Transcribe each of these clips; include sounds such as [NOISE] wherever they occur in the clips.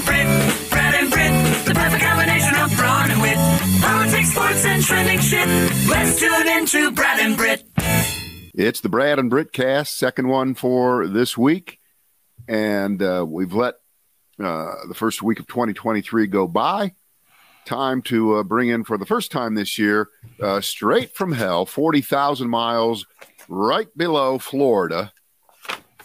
and Brit, Brad and Brit, the perfect combination of brawn and wit. Politics, sports, and trending shit. Let's tune Brad and Brit. It's the Brad and Brit cast, second one for this week. And uh, we've let uh, the first week of 2023 go by. Time to uh, bring in for the first time this year, uh, straight from hell, 40,000 miles right below Florida.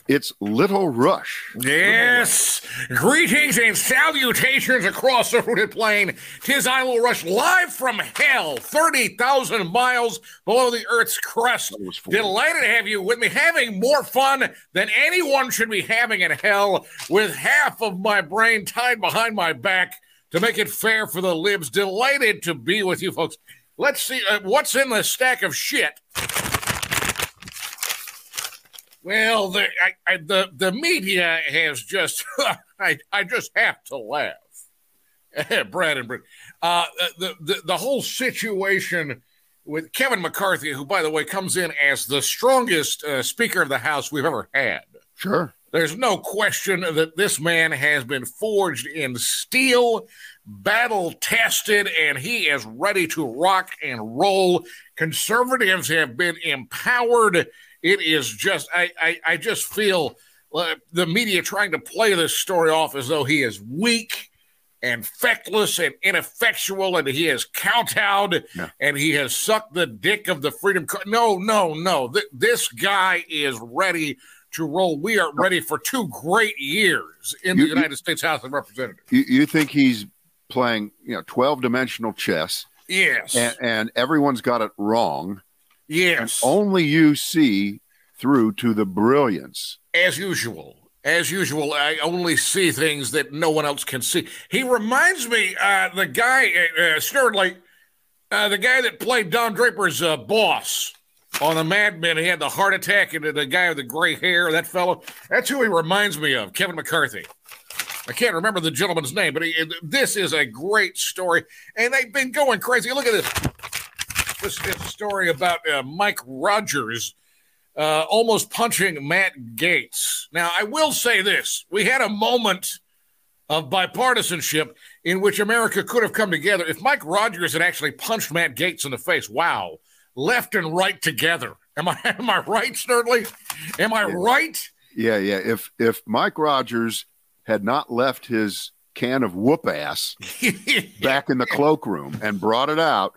It's Little Rush. Yes. Greetings and salutations across the rooted plain. Tis I, Little Rush, live from hell, 30,000 miles below the Earth's crust. That was 40. Delighted to have you with me, having more fun than anyone should be having in hell, with half of my brain tied behind my back to make it fair for the libs. Delighted to be with you folks. Let's see uh, what's in the stack of shit. Well, the I, I, the the media has just [LAUGHS] I I just have to laugh. [LAUGHS] Brad and Brett. Uh, the, the the whole situation with Kevin McCarthy, who by the way comes in as the strongest uh, Speaker of the House we've ever had. Sure. There's no question that this man has been forged in steel, battle tested, and he is ready to rock and roll. Conservatives have been empowered. It is just, I, I, I just feel uh, the media trying to play this story off as though he is weak and feckless and ineffectual and he has kowtowed No. and he has sucked the dick of the freedom. Co- no, no, no. Th- this guy is ready to roll. We are ready for two great years in the You- you- United States House of Representatives. You, you think he's playing, you know, 12 dimensional chess Yes. and, and everyone's got it wrong. Yes. Only you see through to the brilliance. as usual. As usual, I only see things that no one else can see. He reminds me, uh, the guy, uh, uh, Snerdley, uh, the guy that played Don Draper's uh, boss on the Mad Men. He had the heart attack, and the guy with the gray hair, that fellow. That's who he reminds me of, Kevin McCarthy. I can't remember the gentleman's name, but he, this is a great story, and they've been going crazy. Look at this. This is a story about uh, Mike Rogers uh, almost punching Matt Gaetz. Now, I will say this: we had a moment of bipartisanship in which America could have come together if Mike Rogers had actually punched Matt Gaetz in the face. Wow, left and right together. Am I [LAUGHS] am I right, Snerdley? Am I right? Yeah, yeah. If if Mike Rogers had not left his can of whoop ass [LAUGHS] back in the cloakroom and brought it out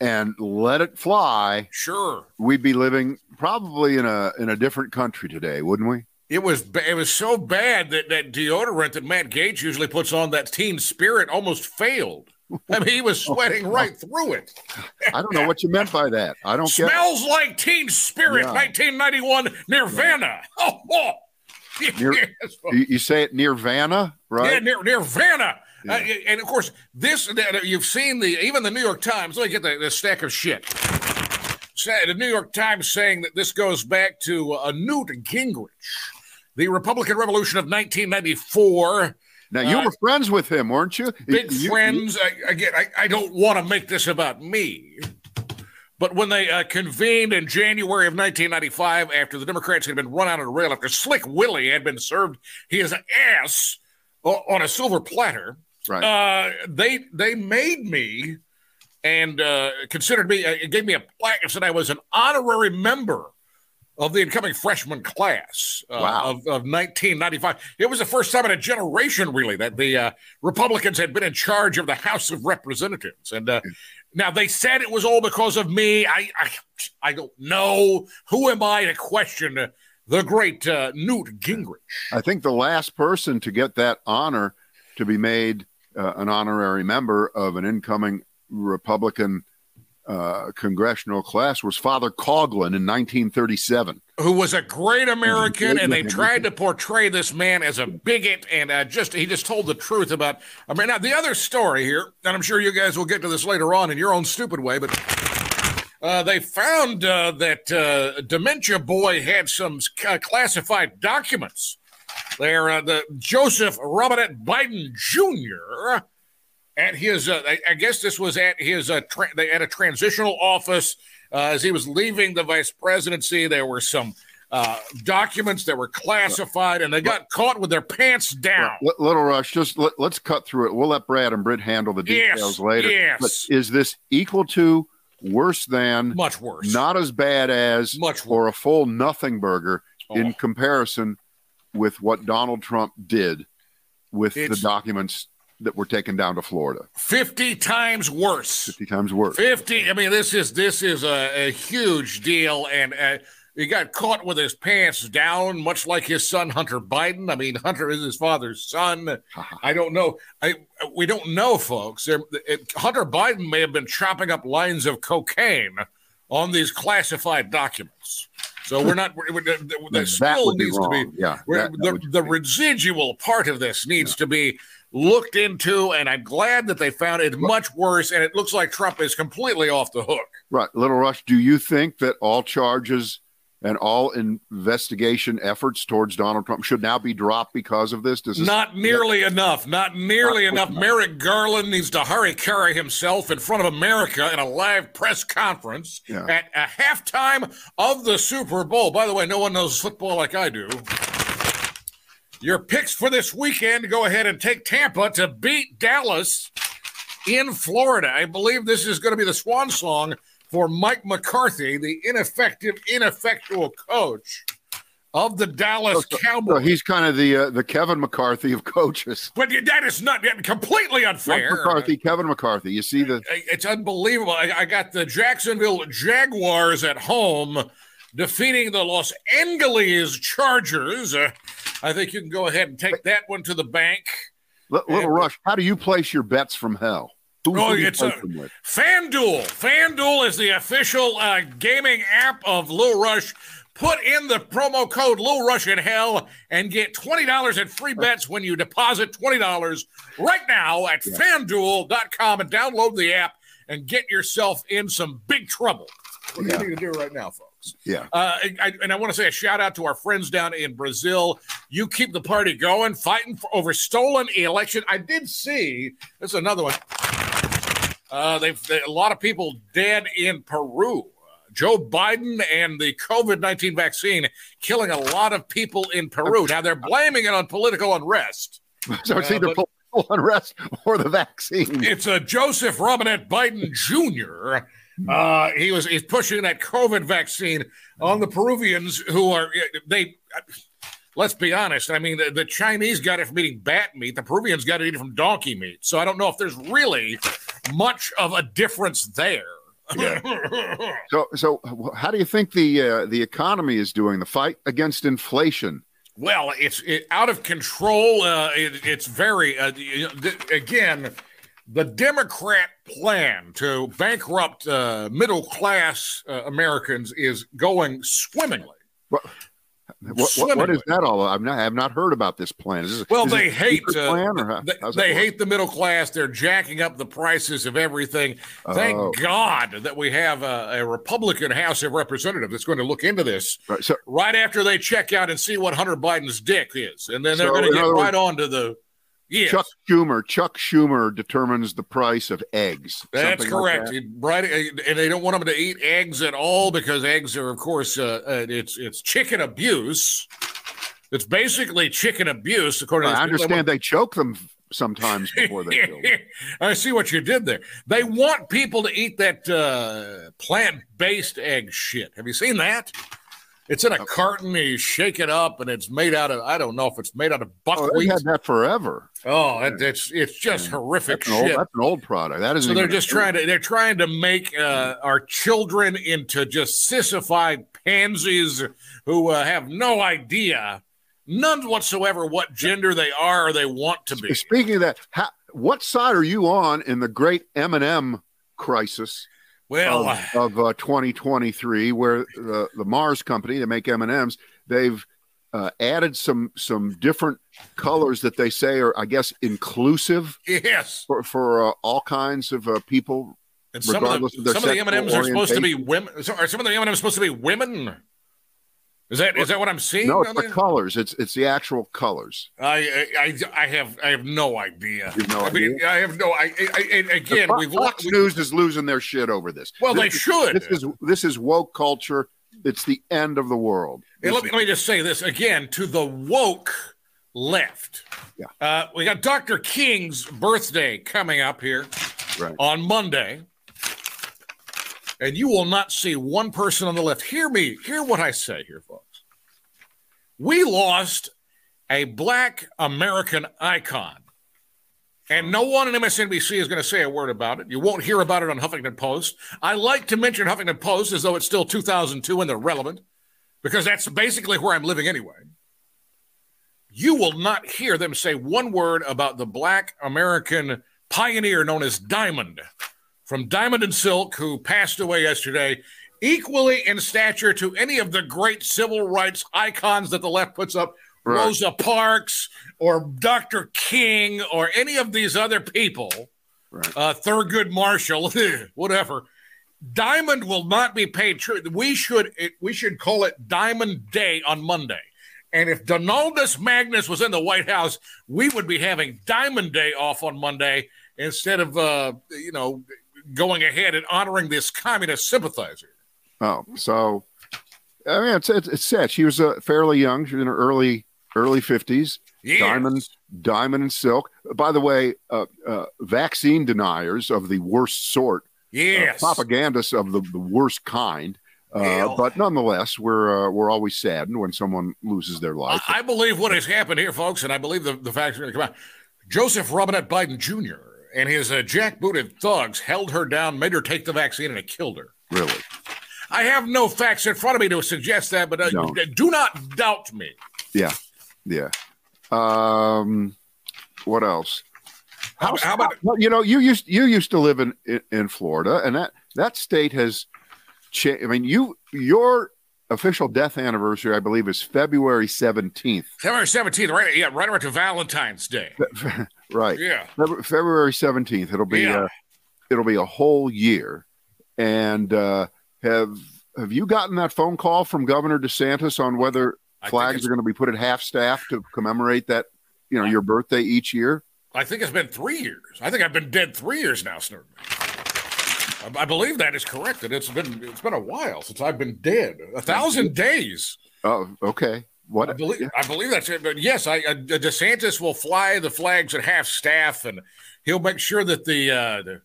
and let it fly, sure. we'd be living probably in a in a different country today, wouldn't we? It was ba- it was so bad that that deodorant that Matt Gaetz usually puts on that Teen Spirit almost failed. I mean, he was [LAUGHS] sweating right through it. I don't know what you meant by that. I don't get. Smells like Teen Spirit, Yeah. 1991 Nirvana. Oh, [LAUGHS] oh. Nir- Yes. You, you say it Nirvana, right? Yeah, right? Nir- Nirvana. Uh, and of course, this uh, you've seen the even the New York Times. Let me get the, the stack of shit. The New York Times saying that this goes back to uh, Newt Gingrich, the Republican Revolution of 1994. Now you Uh, were friends with him, weren't you? big You- you- friends. I, again, I, I don't want to make this about me, but when they uh, convened in January of 1995, after the Democrats had been run out of the rail, after Slick Willie had been served his ass on a silver platter, right. uh, they they made me and uh, considered me, uh, gave me a plaque and said I was an honorary member of the incoming freshman class uh, Wow. of, of 1995. It was the first time in a generation, really, that the uh, Republicans had been in charge of the House of Representatives. And uh, now they said it was all because of me. I, I, I don't know. Who am I to question the great uh, Newt Gingrich? I think the last person to get that honor to be made uh, an honorary member of an incoming Republican uh, congressional class was Father Coughlin in 1937. who was a great American, and they tried to portray this man as a bigot, and uh, just he just told the truth about. I mean, now the other story here, and I'm sure you guys will get to this later on in your own stupid way, but uh, they found uh, that uh, Dementia Boy had some uh, classified documents. They're uh, the Joseph Robinette Biden Jr. at his. Uh, I, I guess this was at his. Uh, tra- at a transitional office uh, as he was leaving the vice presidency. There were some uh, documents that were classified, and they got caught with their pants down. Little Rush, just let, us cut through it. We'll let Brad and Britt handle the Yes, details later. yes. But is this equal to, worse than, Much worse. not as bad as, Much or a full nothing burger Oh. in comparison with what Donald Trump did with It's- the documents that were taken down to Florida? 50 times worse. 50 times worse. 50 i mean this is this is a, a huge deal and uh, he got caught with his pants down much like his son hunter biden i mean hunter is his father's son i don't know i we don't know folks there, it, hunter biden may have been chopping up lines of cocaine on these classified documents so we're not we're, we're, the, the That still needs to be. Yeah, that- the, the residual part of this needs to be looked into, and I'm glad that they found it much worse. And it looks like Trump is completely off the hook. Right. Little Rush, do you think that all charges and all investigation efforts towards Donald Trump should now be dropped because of this? Does this Not nearly enough. Not nearly Not enough. enough. Merrick Garland needs to hara-kiri himself in front of America in a live press conference Yeah. at a halftime of the Super Bowl. By the way, no one knows football like I do. Your picks for this weekend go ahead and take Tampa to beat Dallas in Florida. I believe this is going to be the swan song for Mike McCarthy, the ineffective, ineffectual coach of the Dallas So Cowboys. he's kind of the uh, the Kevin McCarthy of coaches. But that is not completely Mike unfair. McCarthy, Kevin McCarthy. You see the It's unbelievable. I, I got the Jacksonville Jaguars at home defeating the Los Angeles Chargers. Uh, I think you can go ahead and take that one to the bank. Li- Little Rush. How do you place your bets from hell? Who, Oh, who do you it's a- with? FanDuel. FanDuel is the official uh, gaming app of Lou Rush. Put in the promo code Lou Rush in Hell and get $20 in free bets when you deposit $20 right now at fanduel.com and download the app and get yourself in some big trouble. What Yeah. do you need to do right now, folks? Yeah. Uh, I, I- and I want to say a shout out to our friends down in Brazil. You keep the party going, fighting for, over stolen election. I did see. This is another one. Uh, they've they, a lot of people dead in Peru. Joe Biden and the COVID nineteen vaccine killing a lot of people in Peru. Now they're blaming it on political unrest. [LAUGHS] So it's Uh, either political unrest or the vaccine. It's a Joseph Robinette Biden Jr. Uh, he was he's pushing that COVID vaccine on the Peruvians who are they. Let's be honest. I mean, the, the Chinese got it from eating bat meat. The Peruvians got it eating from donkey meat. So I don't know if there's really much of a difference there. Yeah. [LAUGHS] So, so how do you think the uh, the economy is doing? The fight against inflation. Well, it's it, out of control. Uh, it, it's very uh, th- again the Democrat plan to bankrupt uh, middle class uh, Americans is going swimmingly. What, what, what is that all? I've not, I have not heard about this plan. Is this, Well, is they hate uh, plan or how, they, they hate the middle class. They're jacking up the prices of everything. Thank Oh. God that we have a, a Republican House of Representatives that's going to look into this Right, so, right after they check out and see what Hunter Biden's dick is, and then they're So, going to get right on to the yes. Chuck Schumer, Chuck Schumer determines the price of eggs. That's something like correct. that? Right, and they don't want them to eat eggs at all because eggs are, of course, uh, uh, it's it's chicken abuse. It's basically chicken abuse, according to I understand they choke them sometimes before they kill them. [LAUGHS] I see what you did there. They want people to eat that uh, plant-based egg shit. Have you seen that? It's in a carton. You shake it up, and it's made out of I don't know if it's made out of Oh, they've had that forever. Oh, it's it's just horrific That's an, old, shit. that's an old product. That isn't. So they're just trying to they're trying to make uh, our children into just sissified pansies who uh, have no idea, none whatsoever, what gender they are or they want to be. Speaking of that, how, what side are you on in the great M and M crisis Well, of, of uh, 2023, where the, the Mars company they make M and M's, they've uh, added some some different colors that they say are, I guess, inclusive yes, for for uh, all kinds of uh, people. and some of the of some of the M and M's are supposed to be women. Are some of the M and M's supposed to be women? Is that is that what I'm seeing? No, it's the there? colors. It's it's the actual colors. I, I I have I have no idea. You have no I mean, I have no. I, I, I again Fo- we've Fox looked. News is losing their shit over this. Well, This they should. This is this is woke culture it's the end of the world. Hey, let, me, let me just say this again to the woke left. Yeah. Uh, we got Dr. King's birthday coming up here Right. on Monday. And you will not see one person on the left. Hear me, hear what I say here, folks. We lost a black American icon. And no one in MSNBC is going to say a word about it. You won't hear about it on Huffington Post. I like to mention Huffington Post as though it's still 2002 and they're relevant because that's basically where I'm living anyway. You will not hear them say one word about the black American pioneer known as Diamond from Diamond and Silk, who passed away yesterday, equally in stature to any of the great civil rights icons that the left puts up. Right. Rosa Parks or Dr. King or any of these other people, Right. uh, Thurgood Marshall, [LAUGHS] whatever. Diamond will not be paid. True, we should we should call it Diamond Day on Monday. And if Donaldus Magnus was in the White House, we would be having Diamond Day off on Monday instead of uh, you know going ahead and honoring this communist sympathizer. Oh, so I mean, it's it's, it's sad. She was uh, fairly young. She was in her early early fifties. Yes. Diamond, diamond and silk. By the way, uh, uh, vaccine deniers of the worst sort, uh, Yes. propagandists of the, the worst kind. Uh, but nonetheless, we're uh, we're always saddened when someone loses their life. I, I believe what has happened here, folks, and I believe the, the facts are going to come out. Joseph Robinette Biden Jr. and his uh, jackbooted thugs held her down, made her take the vaccine, and it killed her. really, I have no facts in front of me to suggest that, but uh, No. do not doubt me. yeah, yeah. Um, what else? How, how about you know, you used you used to live in in, Florida, and that that state has changed. I mean, you your official death anniversary, I believe, is February seventeenth. February 17th, right? Yeah, right around to Valentine's Day. [LAUGHS] right. Yeah. February seventeenth. It'll be Yeah. uh, it'll be a whole year. And uh, have have you gotten that phone call from Governor DeSantis on whether I flags are going to be put at half staff to commemorate that you know your birthday each year? I think it's been three years. I think I've been dead three years now, Snerdley. I, I believe that is correct. That it's been it's been a while since I've been dead. A thousand days. Oh, okay. What? I believe I believe that's it. But yes, I, I DeSantis will fly the flags at half staff, and he'll make sure that the uh, the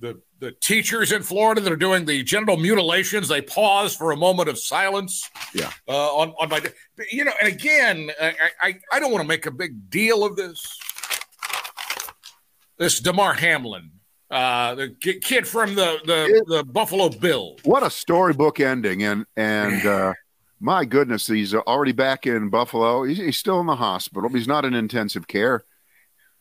the the teachers in Florida that are doing the genital mutilations they pause for a moment of silence. Yeah. Uh, on on my, you know, and again, I I, I don't want to make a big deal of this. This Damar Hamlin, uh, the ki- kid from the the, the Buffalo Bills. what a storybook ending and and uh my goodness he's already back in buffalo he's, he's still in the hospital he's not in intensive care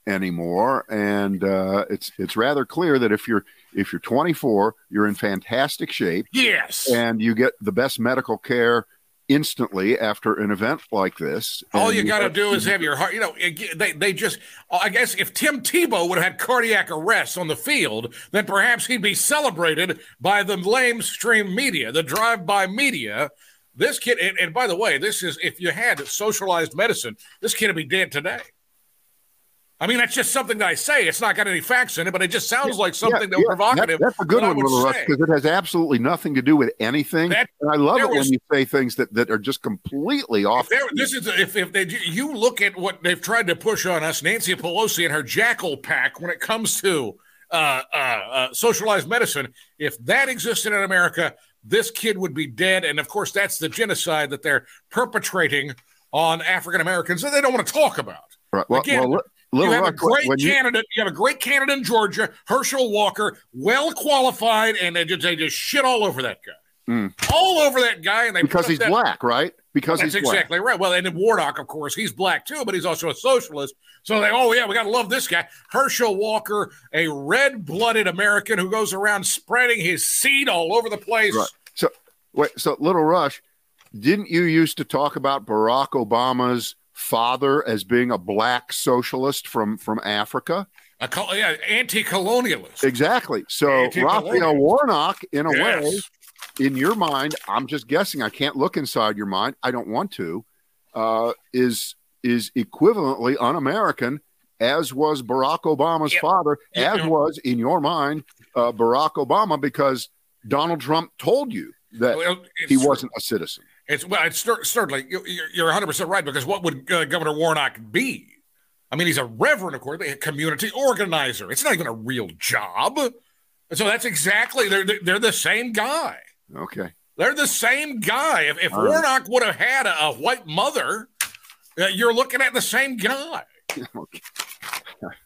anymore and uh it's it's rather clear that if you're if you're 24 you're in fantastic shape Yes. and you get the best medical care instantly after an event like this All And you got to do is have your heart. You know, it- they they just. I guess if Tim Tebow would have had cardiac arrest on the field, then perhaps he'd be celebrated by the lamestream media, the drive-by media. This kid, and, and by the way, this is if you had socialized medicine, this kid would be dead today. I mean, that's just something that I say. It's not got any facts in it, but it just sounds like something that Yeah, provocative. that- that's a good one, Little Rush, say. because it has absolutely nothing to do with anything. That- and I love it when you say things that, that are just completely off. There, this is if if they you look at what they've tried to push on us, Nancy Pelosi and her jackal pack when it comes to uh, uh, uh, socialized medicine. If that existed in America, this kid would be dead, and of course, that's the genocide that they're perpetrating on African Americans that they don't want to talk about. Right. Well, Again, well, Little you have a great you- candidate. You, have a great candidate in Georgia, Herschel Walker, well qualified, and they just, they just shit all over that guy, Mm. all over that guy, and they because he's that- black, right? Because that's he's black. exactly right. Well, and then Warnock, of course, he's black too, but he's also a socialist. So they, oh yeah, we got to love this guy, Herschel Walker, a red-blooded American who goes around spreading his seed all over the place. Right. So, wait. So, Little Rush, didn't you used to talk about Barack Obama's father as being a black socialist from from Africa? A col- yeah, anti-colonialist. Exactly. So, Raphael Warnock, in a way, in your mind, I'm just guessing. I can't look inside your mind. I don't want to. Uh, is is equivalently un-American, as was Barack Obama's Yeah. father, Yeah. as was in your mind uh, Barack Obama, because Donald Trump told you that Well, he true. wasn't a citizen. It's well, it's cer- certainly you- you're you're 100 percent right because what would uh, Governor Warnock be? I mean, he's a reverend, of course, a community organizer. It's not even a real job. So that's exactly they're they're- the same guy. Okay. They're the same guy. If, if right. Warnock would have had a, a white mother, uh, you're looking at the same guy. [LAUGHS] okay.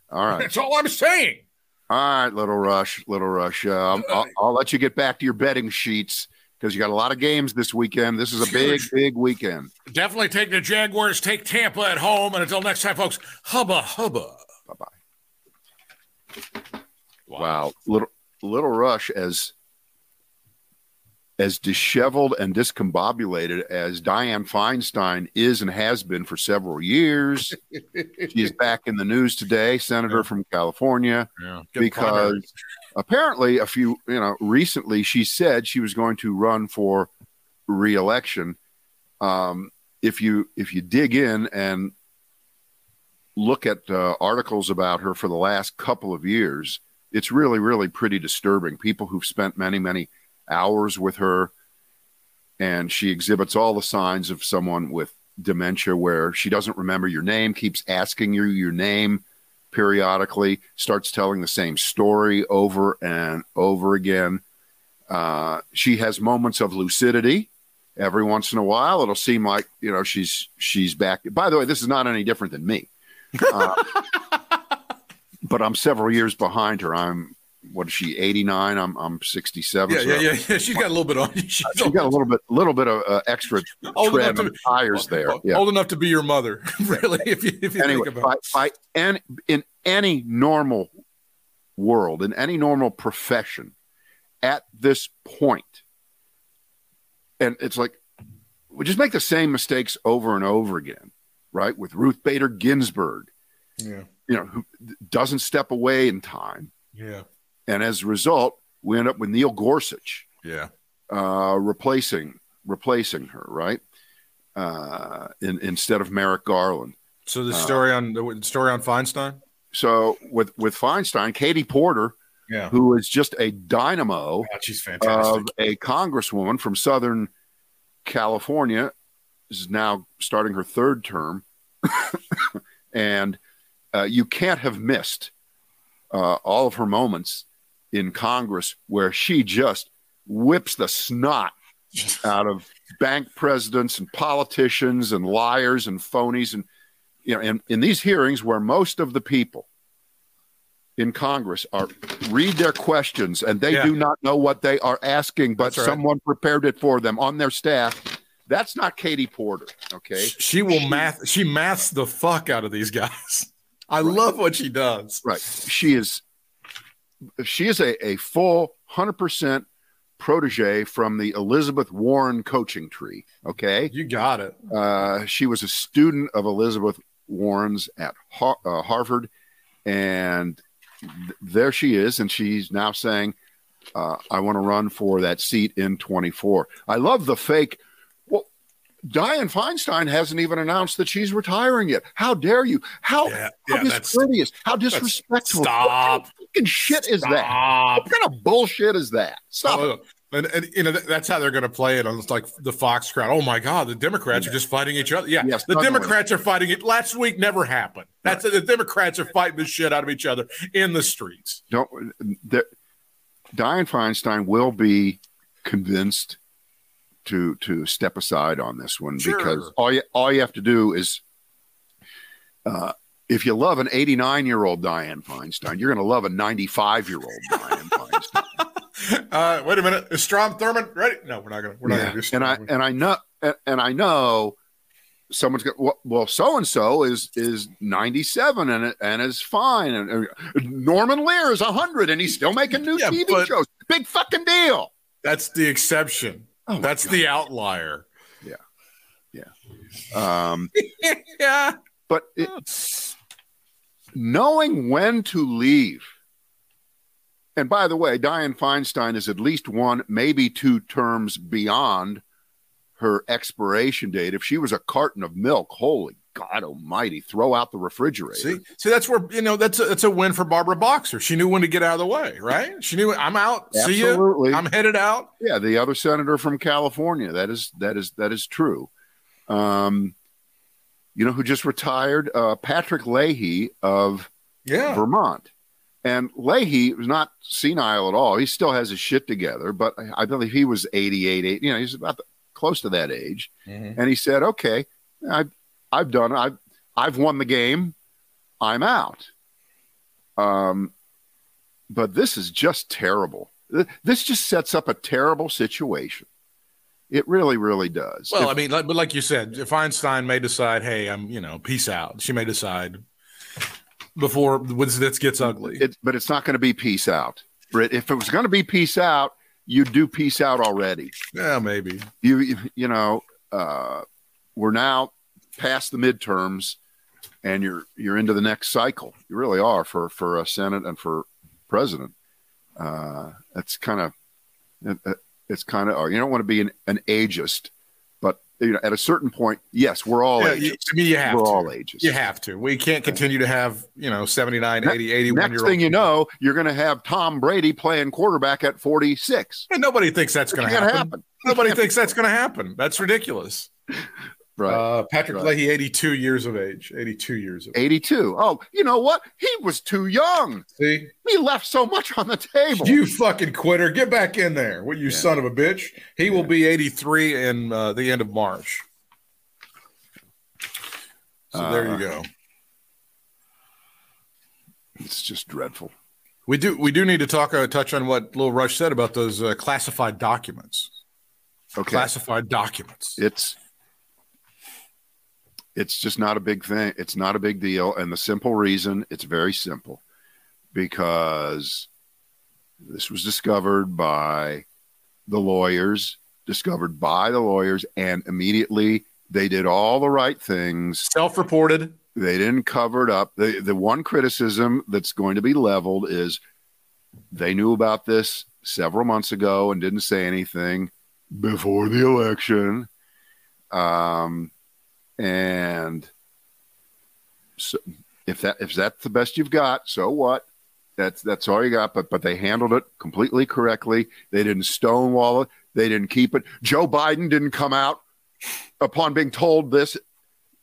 All right. That's all I'm saying. All right, Little Rush, Little Rush. Uh, I'll, I'll, I'll let you get back to your betting sheets because you got a lot of games this weekend. This is a big, [LAUGHS] big weekend. Definitely take the Jaguars, take Tampa at home, and until next time, folks, hubba hubba. Bye bye. Wow, little Little Rush as as disheveled and discombobulated as Dianne Feinstein is and has been for several years. [LAUGHS] she is back in the news today, senator from California. Yeah, because apparently a few you know recently she said she was going to run for reelection. Um, if you if you dig in and look at uh, articles about her for the last couple of years it's really really pretty disturbing. People who've spent many many hours with her and she exhibits all the signs of someone with dementia where she doesn't remember your name keeps asking you your name periodically, starts telling the same story over and over again. Uh, she has moments of lucidity. Every once in a while, it'll seem like you know she's she's back. By the way, this is not any different than me, uh, [LAUGHS] but I'm several years behind her. I'm what is she? 89. I'm I'm 67. Yeah, so yeah, yeah, yeah. She's got a little bit on. [LAUGHS] She's She got a little bit little bit of uh, extra [LAUGHS] old tread to tires there. Yeah. old enough to be your mother, [LAUGHS] really. If you if you anyway, think about by, by any, in any normal world, in any normal profession, at this point, and it's like we just make the same mistakes over and over again, right? With Ruth Bader Ginsburg. Yeah, you know, who doesn't step away in time, yeah, and as a result, we end up with Neil Gorsuch yeah. uh, replacing replacing her, right? Uh, in, instead of Merrick Garland. So the story on the story on Feinstein. So with with Feinstein, Katie Porter, Yeah, who is just a dynamo God, she's of fantastic. a congresswoman from Southern California, is now starting her third term, [LAUGHS] and uh, you can't have missed uh, all of her moments in Congress where she just whips the snot out of bank presidents and politicians and liars and phonies and you know in, in these hearings where most of the people in Congress are read their questions and they Yeah. do not know what they are asking, but right. someone prepared it for them on their staff. That's not Katie Porter. Okay. She will math. She maths the fuck out of these guys. [LAUGHS] I love what she does. Right. She is she is a, a full hundred percent protege from the Elizabeth Warren coaching tree. Okay. You got it. Uh, she was a student of Elizabeth Warren's at Har- uh, Harvard, and th- there she is, and she's now saying, uh, "I want to run for that seat in 24." I love the fake. Well, Dianne Feinstein hasn't even announced that she's retiring yet. How dare you? How, Yeah, how yeah, discourteous? How disrespectful? Stop. What kind of fucking shit is that? What kind of bullshit is that? Stop. Oh, and, and you know that's how they're going to play it on like the Fox crowd. Oh my God, the Democrats are just fighting each other. Yeah, Yes, the. Democrats are fighting it. Last week never happened. That's the Democrats are fighting the shit out of each other in the streets. don't Dianne Feinstein will be convinced to to step aside on this one Sure. because all you all you have to do is uh, if you love an 89 year old Dianne Feinstein, you're going to love a 95 year old Dianne Feinstein. [LAUGHS] Uh, wait a minute, is Strom Thurmond ready? No, we're not going. to We're not Yeah. going to do. and I and I know and, and I know someone's going well, well so and so is is 97 and and is fine and uh, Norman Lear is 100 and he's still making new Yeah, TV shows. Big fucking deal. that's the exception. Oh that's God. the outlier. Yeah. Yeah. Um, [LAUGHS] yeah. but it, knowing when to leave. And by the way, Dianne Feinstein is at least one, maybe two terms beyond her expiration date. If she was a carton of milk, holy God Almighty, throw out the refrigerator. See, see, that's where you know that's a, that's a win for Barbara Boxer. She knew when to get out of the way, right? She knew I'm out. See you. I'm headed out. Yeah, the other senator from California. That is that is that is true. Um, you know who just retired? Uh, Patrick Leahy of Yeah, Vermont. And Leahy was not senile at all. He still has his shit together, but I believe he was 88, 8, you know, he's about the, close to that age. Mhm. And he said, okay, I've, I've done it. I've, I've won the game. I'm out. Um, but this is just terrible. This just sets up a terrible situation. It really, really does. Well, If- I mean, like, but like you said, if Feinstein may decide, hey, I'm, you know, peace out. She may decide before this this gets ugly. it, but it's not going to be peace out. Britt, if it was going to be peace out, you'd do peace out already. yeah, maybe. you you- know uh, we're now past the midterms and you're you're into the next cycle you really are for for a senate and for president uh, it's kind of it, it- it's kind of or you don't want to be an, an ageist but you know at a certain point yes we're all Yeah, ages you, to me, you have we're to. all ages You have to. We can't continue to have, you know, 79, 80, 81 next year old. thing you know you're going to have tom brady playing quarterback at 46 And nobody thinks that's going to happen. happen. Nobody thinks that's going to happen. That's ridiculous. Right Uh, Patrick Right. Leahy, 82 years of age. 82 years of age. 82 oh you know what he was too young See? he left so much on the table You fucking quitter. Get back in there. What, you Yeah. son of a bitch? He will be 83 in uh, the end of March. So there you Uh, go. it's just dreadful We do we do need to talk uh, touch on what Lil Rush said about those uh, classified documents. okay Classified documents. it's it's just not a big thing. It's not a big deal. And the simple reason it's very simple because this was discovered by the lawyers discovered by the lawyers and immediately they did all the right things. Self-reported. they didn't cover it up. The the one criticism that's going to be leveled is they knew about this several months ago and didn't say anything before the election. Um and so if that if that's the best you've got so what that's that's all you got but but they handled it completely correctly they didn't stonewall it they didn't keep it joe biden didn't come out upon being told this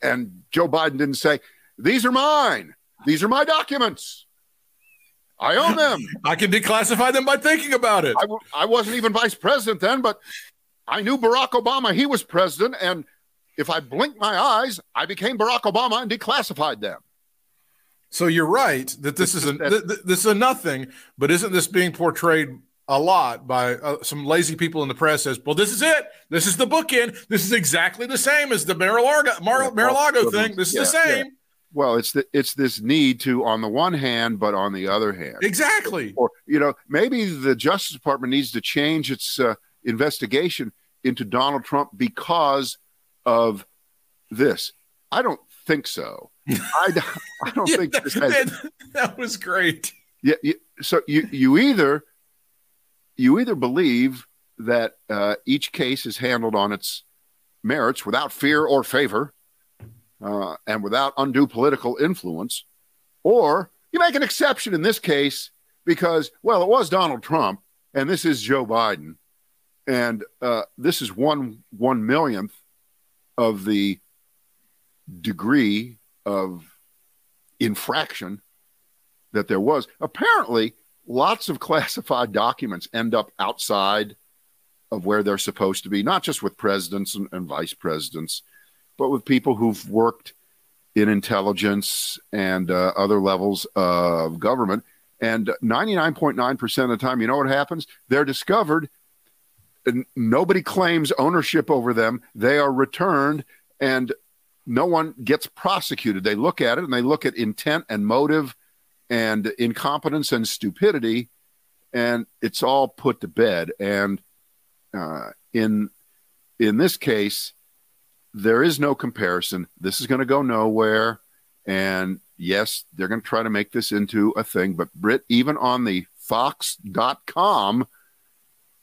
and Joe Biden didn't say, These are mine. These are my documents. I own them. [LAUGHS] I can declassify them by thinking about it. I, w- I wasn't even vice president then, but I knew Barack Obama. He was president. And if I blinked my eyes, I became Barack Obama and declassified them. So you're right that this is a [LAUGHS] th- th- this is a nothing, but isn't this being portrayed a lot by uh, some lazy people in the press as, well, this is it. This is the bookend. This is exactly the same as the Mar-a-Lago, Mar- Mar-a-Lago thing. This is the Yeah, same. Well, it's the, it's this need to, on the one hand, but on the other hand, Exactly. or you know, maybe the Justice Department needs to change its uh, investigation into Donald Trump because of this. I don't think so. I don't [LAUGHS] Yeah, think that, this has that- that was great. Yeah, you, so you you either you either believe that uh, each case is handled on its merits without fear or favor, uh, and without undue political influence, or you make an exception in this case because well, it was Donald Trump and this is Joe Biden, and uh, this is one one millionth of the degree of infraction that there was. Apparently, lots of [LAUGHS] classified documents end up outside of where they're supposed to be, not just with presidents and, and vice presidents, but with people who've worked in intelligence and uh, other levels of government. And 99.9% of the time, you know what happens? They're discovered. Nobody claims ownership over them. They are returned, and no one gets prosecuted. They look at it and they look at intent and motive and incompetence and stupidity, and it's all put to bed. And uh, in in this case, there is no comparison. This is going to go nowhere. And yes, they're going to try to make this into a thing. But Brit, even on the Fox.com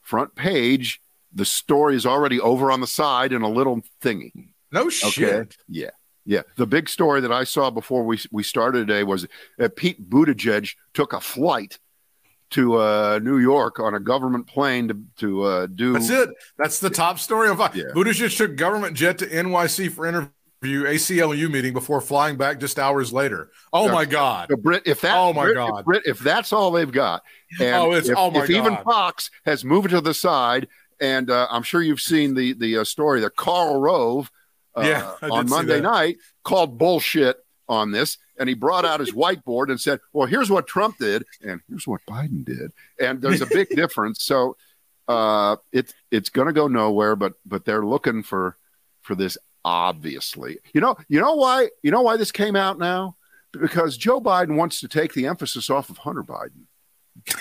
front page, the story is already over on the side in a little thingy. No Okay. shit. Yeah. Yeah, the big story that I saw before we we started today was that Pete Buttigieg took a flight to uh, New York on a government plane to to uh, do. That's it. That's the top story of yeah. Buttigieg took government jet to NYC for interview ACLU meeting before flying back just hours later. Oh my God, so Brit, if that, oh my Brit, God, if, Brit, if that's all they've got, and oh, it's, if, oh my if God. even Fox has moved to the side, and uh, I'm sure you've seen the the uh, story that Karl Rove, uh, yeah, on Monday night called bullshit on this, and he brought out his [LAUGHS] whiteboard and said, "Well, here's what Trump did, and here's what Biden did, and there's a big [LAUGHS] difference." So uh, it's it's going to go nowhere, but but they're looking for for this obviously. You know, you know why? You know why this came out now? Because Joe Biden wants to take the emphasis off of Hunter Biden. [LAUGHS]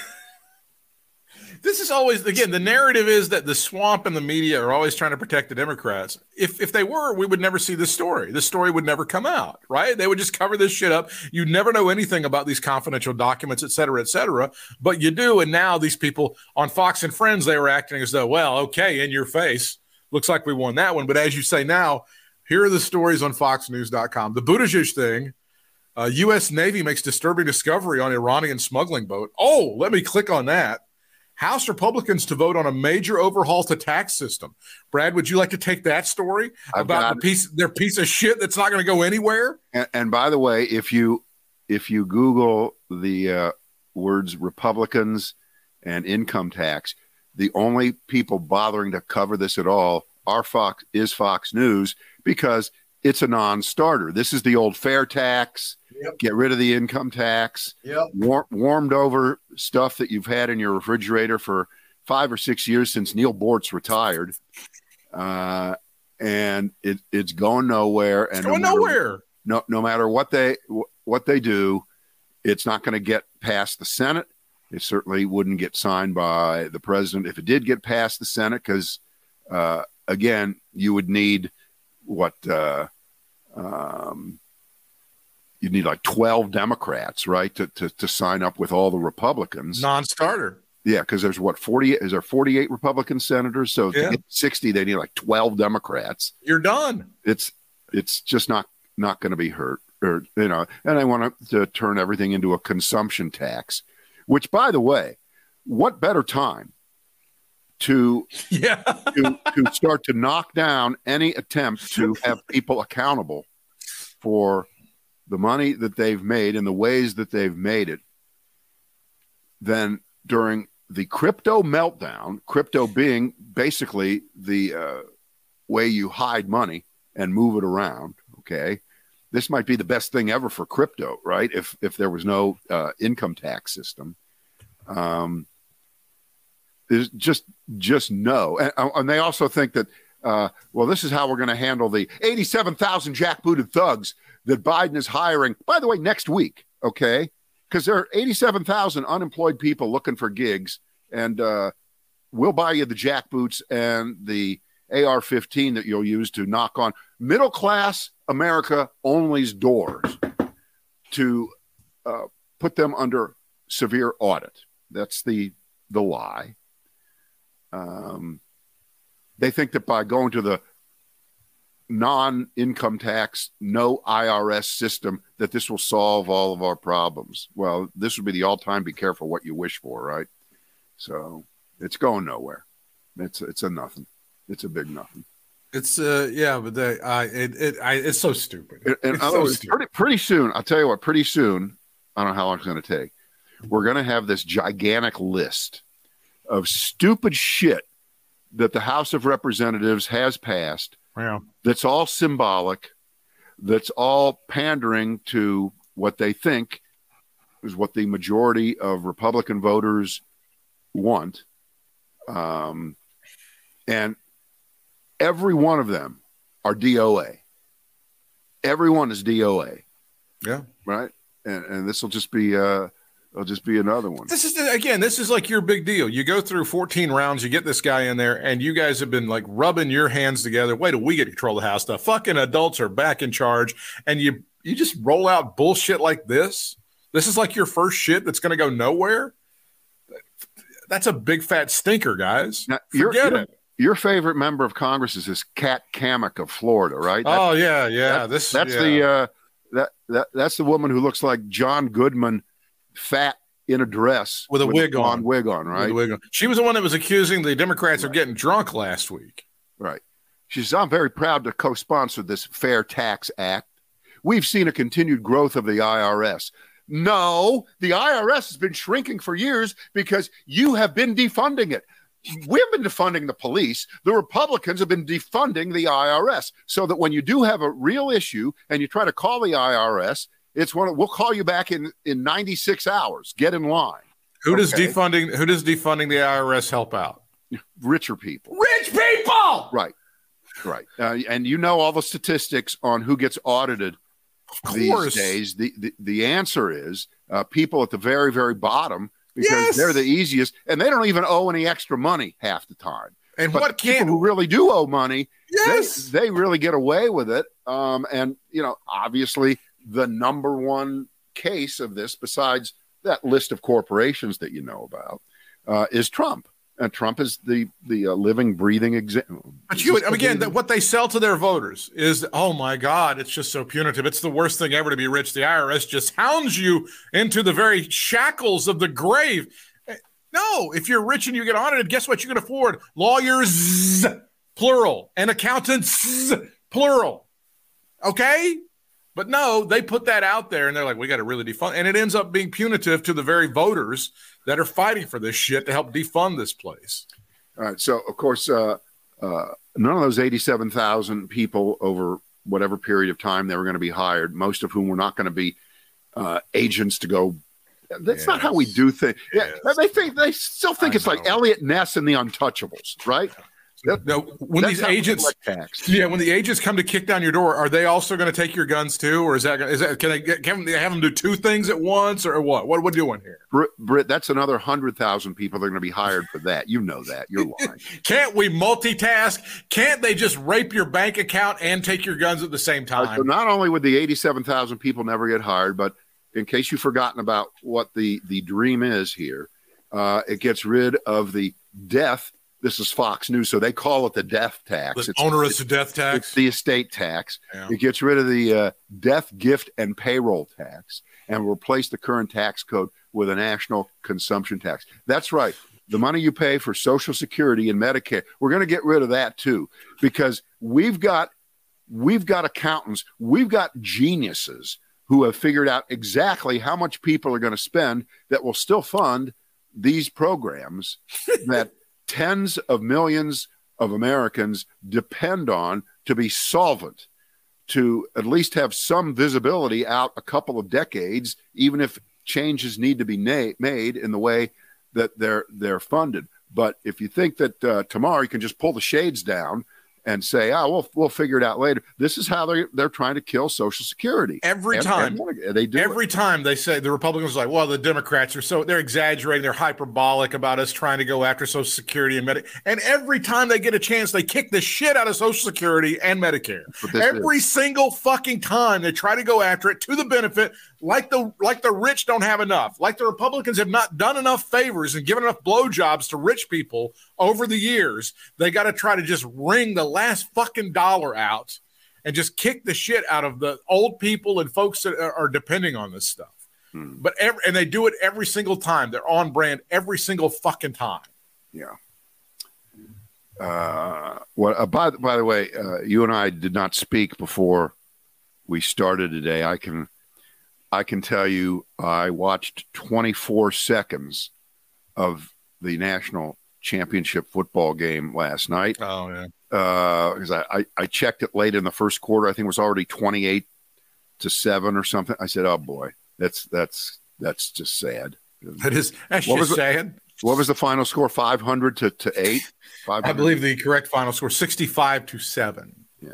this is always again the narrative is that the swamp and the media are always trying to protect the Democrats. If if they were, we would never see this story. This story would never come out, right? They would just cover this shit up. You'd never know anything about these confidential documents, et cetera, et cetera. But you do, and now these people on Fox and Friends, they were acting as though, well, okay, in your face looks like we won that one. But as you say now, here are the stories on FoxNews.com. The Buttigieg thing. Uh, U.S. Navy makes disturbing discovery on Iranian smuggling boat. Oh, let me click on that. House Republicans to vote on a major overhaul to tax system. Brad, would you like to take that story I've about the piece their piece of shit that's not going to go anywhere? And, and, by the way, if you if you Google the uh, words Republicans and income tax, the only people bothering to cover this at all are Fox is Fox News because it's a non-starter. This is the old fair tax. Yep. Get rid of the income tax. Yep. War- warmed over stuff that you've had in your refrigerator for five or six years since Neal Boortz retired, uh, and it, it's going nowhere. And it's going no matter, nowhere. No, no matter what they what they do, it's not going to get past the Senate. It certainly wouldn't get signed by the president if it did get past the Senate, because uh, again, you would need what uh, um, you need like 12 Democrats, right, to, to, to sign up with all the Republicans. Non-starter. Yeah, because there's what 40 is there 48 Republican senators, so yeah. get 60, they need like 12 Democrats. You're done. It's it's just not not going to be hurt, or you know. And I want to turn everything into a consumption tax, which, by the way, what better time to [LAUGHS] yeah. to, to start to knock down any attempt to have people accountable for the money that they've made and the ways that they've made it than during the crypto meltdown crypto being basically the uh, way you hide money and move it around okay this might be the best thing ever for crypto right if if there was no uh, income tax system um, just just no. And, uh, and they also think that uh, well, this is how we're going to handle the 87,000 jackbooted thugs that Biden is hiring. By the way, next week, okay? Because there are 87,000 unemployed people looking for gigs, and uh, we'll buy you the jackboots and the AR-15 that you'll use to knock on middle class America only's doors to uh, put them under severe audit. That's the the lie. Um, they think that by going to the non-income tax, no IRS system, that this will solve all of our problems. Well, this would be the all-time be careful what you wish for, right? So it's going nowhere. It's it's a nothing. It's a big nothing. It's uh yeah, but they I it, it I it's so stupid. And, and it's so stupid. Pretty, pretty soon, I'll tell you what. Pretty soon, I don't know how long it's going to take. We're going to have this gigantic list of stupid shit that the House of Representatives has passed yeah. that's all symbolic, that's all pandering to what they think is what the majority of Republican voters want. Um, and every one of them are DOA. Everyone is DOA. Yeah. Right. And, and this will just be, uh, It'll just be another one. This is again, this is like your big deal. You go through 14 rounds, you get this guy in there, and you guys have been like rubbing your hands together. Wait till we get control of the house. The fucking adults are back in charge, and you you just roll out bullshit like this. This is like your first shit that's going to go nowhere. That's a big fat stinker, guys. Now, Forget you're, it. Your favorite member of Congress is this Kat Cammack of Florida, right? oh yeah, yeah. that- this that's yeah. the uh, that that that's the woman who looks like John Goodman, fat in a dress With a wig blonde on. wig on, With right? wig on. She was the one that was accusing the Democrats of getting drunk last week. Right. She says, I'm very proud to co sponsor this Fair Tax Act. We've seen a continued growth of the IRS. No, the IRS has been shrinking for years because you have been defunding it. We've been defunding the police. The Republicans have been defunding the IRS so that when you do have a real issue and you try to call the IRS, it's one of, we'll call you back in, in 96 hours. Get in line. Who does defunding? Who does defunding the IRS help out? Richer people. Rich people. Right. Right. Uh, and you know all the statistics on who gets audited Of these days. The, the, the answer is uh, people at the very, very bottom because Yes. they're the easiest and they don't even owe any extra money half the time. And But what people can? who really do owe money, Yes. they, they really get away with it. Um, and, you know, obviously the number one case of this, besides that list of corporations that you know about, uh, is Trump. And Trump is the the uh, living, breathing example. But you, again, that what they sell to their voters is, oh my God, it's just so punitive. It's the worst thing ever to be rich. The IRS just hounds you into the very shackles of the grave. Eh, No, if you're rich and you get audited, guess what? You can afford lawyers, plural, and accountants, plural. Okay? But no, they put that out there and they're like, we got to really defund. And it ends up being punitive to the very voters that are fighting for this shit to help defund this place. All right. So, of course, uh, uh, none of those 87,000 people over whatever period of time they were going to be hired, most of whom were not going to be uh, agents to go. That's not how we do things. Yeah, they think they still think I it's like. Eliot Ness and the Untouchables, right? That- No, when that's these agents, yeah, when the agents come to kick down your door, are they also going to take your guns too, or is that is that can they get, can they have them do two things at once, or what? What are we doing here? Brit, Brit, that's another hundred thousand people that are going to be hired for that. You know that. You're lying. [LAUGHS] Can't we multitask? Can't they just rape your bank account and take your guns at the same Uh, so time? not only would the 87,000 people never get hired, but in case you've forgotten about what the, the dream is here, uh, it gets rid of the death. This is Fox News, so they call it the death tax. The It's, onerous death tax. it's the estate tax. Yeah. It gets rid of the uh, death, gift, and payroll tax and replace the current tax code with a national consumption tax. That's right. The money you pay for Social Security and Medicare, we're going to get rid of that too, because we've got we've got accountants, we've got geniuses who have figured out exactly how much people are going to spend that will still fund these programs [LAUGHS] that tens of millions of Americans depend on to be solvent, to at least have some visibility out a couple of decades, even if changes need to be na- made in the way that they're they're funded. But if you think that uh, tomorrow you can just pull the shades down and say, "Ah, we'll we'll figure it out later," this is how they they're trying to kill Social Security Every Ev- time. every- they do. it. Every time they say the Republicans are like, well, the Democrats are so they're exaggerating, they're hyperbolic about us trying to go after Social Security and Medicare. And every time they get a chance, they kick the shit out of Social Security and Medicare. Every single fucking time they try to go after it to the benefit, like the like the rich don't have enough, like the Republicans have not done enough favors and given enough blowjobs to rich people over the years. They got to try to just wring the last fucking dollar out and just kick the shit out of the old people and folks that are, depending on this stuff. Hmm. But every, and they do it every single time. They're on brand every single fucking time. Yeah. Uh, well, uh, by by the way, uh, you and I did not speak before we started today. I can I can tell you, I watched 24 seconds of the national championship football game last night Oh yeah. Uh, because I, I I checked it late in the first quarter. I think it was already 28 to seven or something. I said, "Oh boy, that's that's that's just sad." That is that's What was sad. What was the final score? 500 to, to eight. 500? I believe the correct final score 65 to 7. Yeah.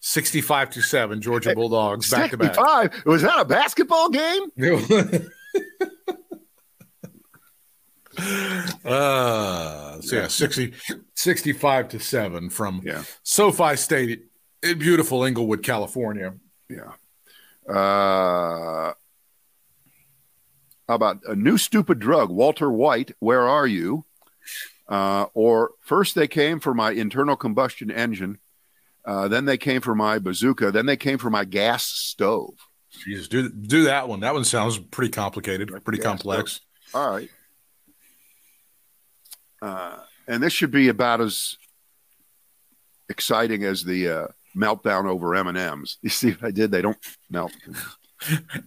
65 to 7 Georgia Bulldogs back to back. 65. Was that a basketball game? [LAUGHS] uh, so yeah, 60, 65 to 7 from Yeah. SoFi State in beautiful Inglewood, California. Yeah. Uh, how about a new stupid drug? Walter White, where are you? Uh, or first they came for my internal combustion engine, uh, then they came for my bazooka, then they came for my gas stove. Jesus, do do that one. That one sounds pretty complicated, pretty gas complex. Stove. All right. Uh, and this should be about as exciting as the uh, meltdown over M and M's. [LAUGHS] You see what I did? They don't melt.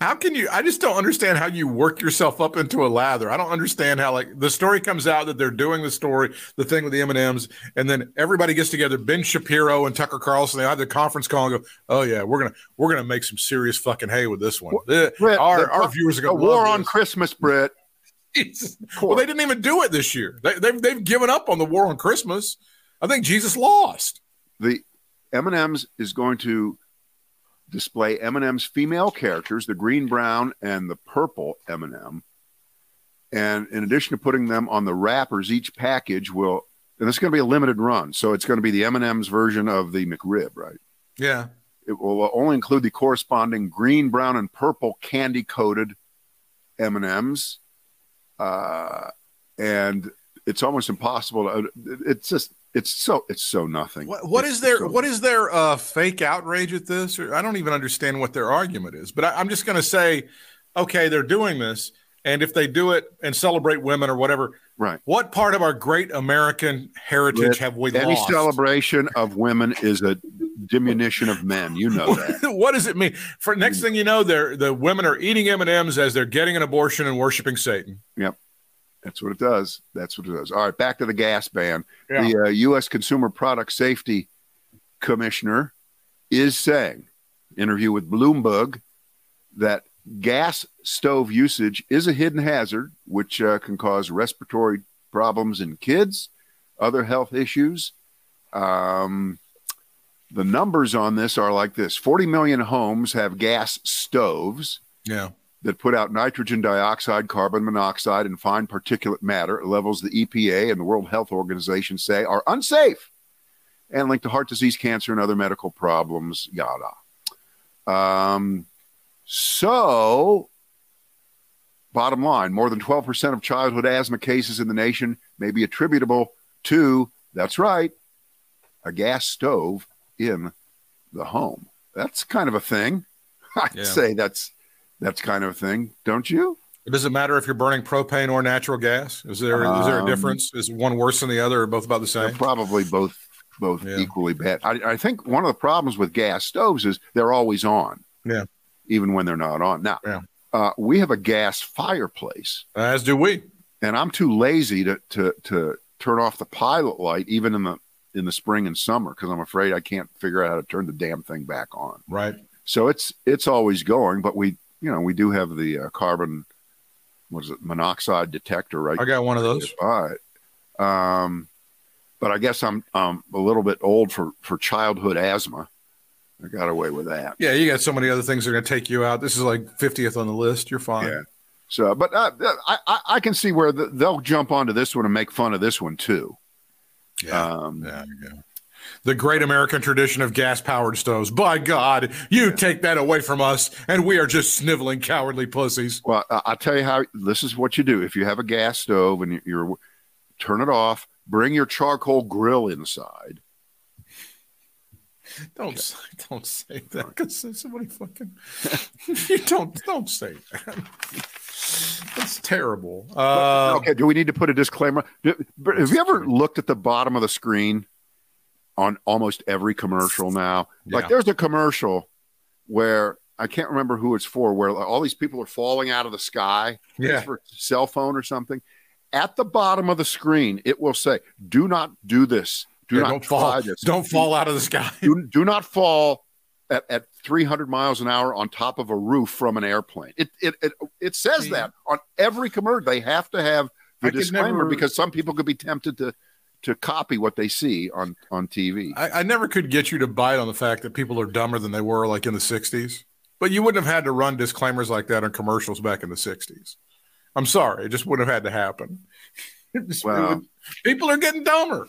How can you? I just don't understand how you work yourself up into a lather. I don't understand how like the story comes out that they're doing the story, the thing with the M and M's, and then everybody gets together. Ben Shapiro and Tucker Carlson they have the conference call and go, "Oh yeah, we're gonna we're gonna make some serious fucking hay with this one." Well, Britt, our the, our viewers are going war on Christmas, Britt. Well, they didn't even do it this year. They, they've they've given up on the war on Christmas. I think Jesus lost. The M and M's is going to display M&M's female characters, the green, brown, and the purple M&M. And in addition to putting them on the wrappers, each package will, and it's going to be a limited run. So it's going to be the M&M's version of the McRib, right? Yeah. It will only include the corresponding green, brown, and purple candy coated M&Ms. Uh, and it's almost impossible to, it's just, it's so it's so nothing. What, what is their so what is their uh, fake outrage at this? Or I don't even understand what their argument is. But I, I'm just going to say, okay, they're doing this, and if they do it and celebrate women or whatever, right? What part of our great American heritage With have we any lost? Any celebration of women is a diminution of men. You know that. [LAUGHS] what does it mean? For next thing you know, they're the women are eating M and M's as they're getting an abortion and worshiping Satan. Yep. That's what it does. That's what it does. All right, back to the gas ban. Yeah. The uh, U.S. Consumer Product Safety Commissioner is saying, interview with Bloomberg, that gas stove usage is a hidden hazard, which uh, can cause respiratory problems in kids, other health issues. Um, the numbers on this are like this 40 million homes have gas stoves. Yeah that put out nitrogen dioxide, carbon monoxide, and fine particulate matter at levels the EPA and the World Health Organization say are unsafe and linked to heart disease, cancer, and other medical problems, yada. Um, so, bottom line more than 12% of childhood asthma cases in the nation may be attributable to, that's right, a gas stove in the home. That's kind of a thing. [LAUGHS] I'd yeah. say that's that's kind of a thing, don't you? It does it matter if you're burning propane or natural gas? Is there um, is there a um, difference? Is one worse than the other, or both about the same? Probably both both yeah. equally bad. I, I, think one of the problems with gas stoves is they're always on. Yeah. Even when they're not on. Now, yeah. uh, we have a gas fireplace. As do we. And I'm too lazy to to to turn off the pilot light even in the in the spring and summer because I'm afraid I can't figure out how to turn the damn thing back on. Right. So it's it's always going, but we you know, we do have the uh, carbon, what is it, monoxide detector, right? I got one of those. All right. Um, but I guess I'm um, a little bit old for, for childhood asthma. I got away with that. Yeah, you got so many other things that are going to take you out. This is like 50th on the list. You're fine. Yeah. So, but uh, I, I, I can see where the, they'll jump onto this one and make fun of this one too. Yeah. Um, yeah the great American tradition of gas powered stoves. By God, you yeah. take that away from us, and we are just sniveling, cowardly pussies. Well, I'll tell you how this is what you do. If you have a gas stove and you're, you're turn it off, bring your charcoal grill inside. Don't say, [LAUGHS] don't say that because somebody fucking you [LAUGHS] [LAUGHS] don't don't say that. That's terrible. Uh, okay, do we need to put a disclaimer? Have you ever looked at the bottom of the screen on almost every commercial now. Yeah. Like there's a commercial where I can't remember who it's for, where all these people are falling out of the sky. Yeah. for cell phone or something. At the bottom of the screen, it will say, "Do not do this. Do yeah, not don't fall. This. [LAUGHS] Don't fall out of the sky. do, do not fall at, at 300 miles an hour on top of a roof from an airplane." It it it, it says See, that on every commercial. They have to have the I disclaimer never, because some people could be tempted to to copy what they see on on TV. I, I, never could get you to bite on the fact that people are dumber than they were like in the '60s. But you wouldn't have had to run disclaimers like that on commercials back in the '60s. I'm sorry, it just wouldn't have had to happen. [LAUGHS] well, people are getting dumber.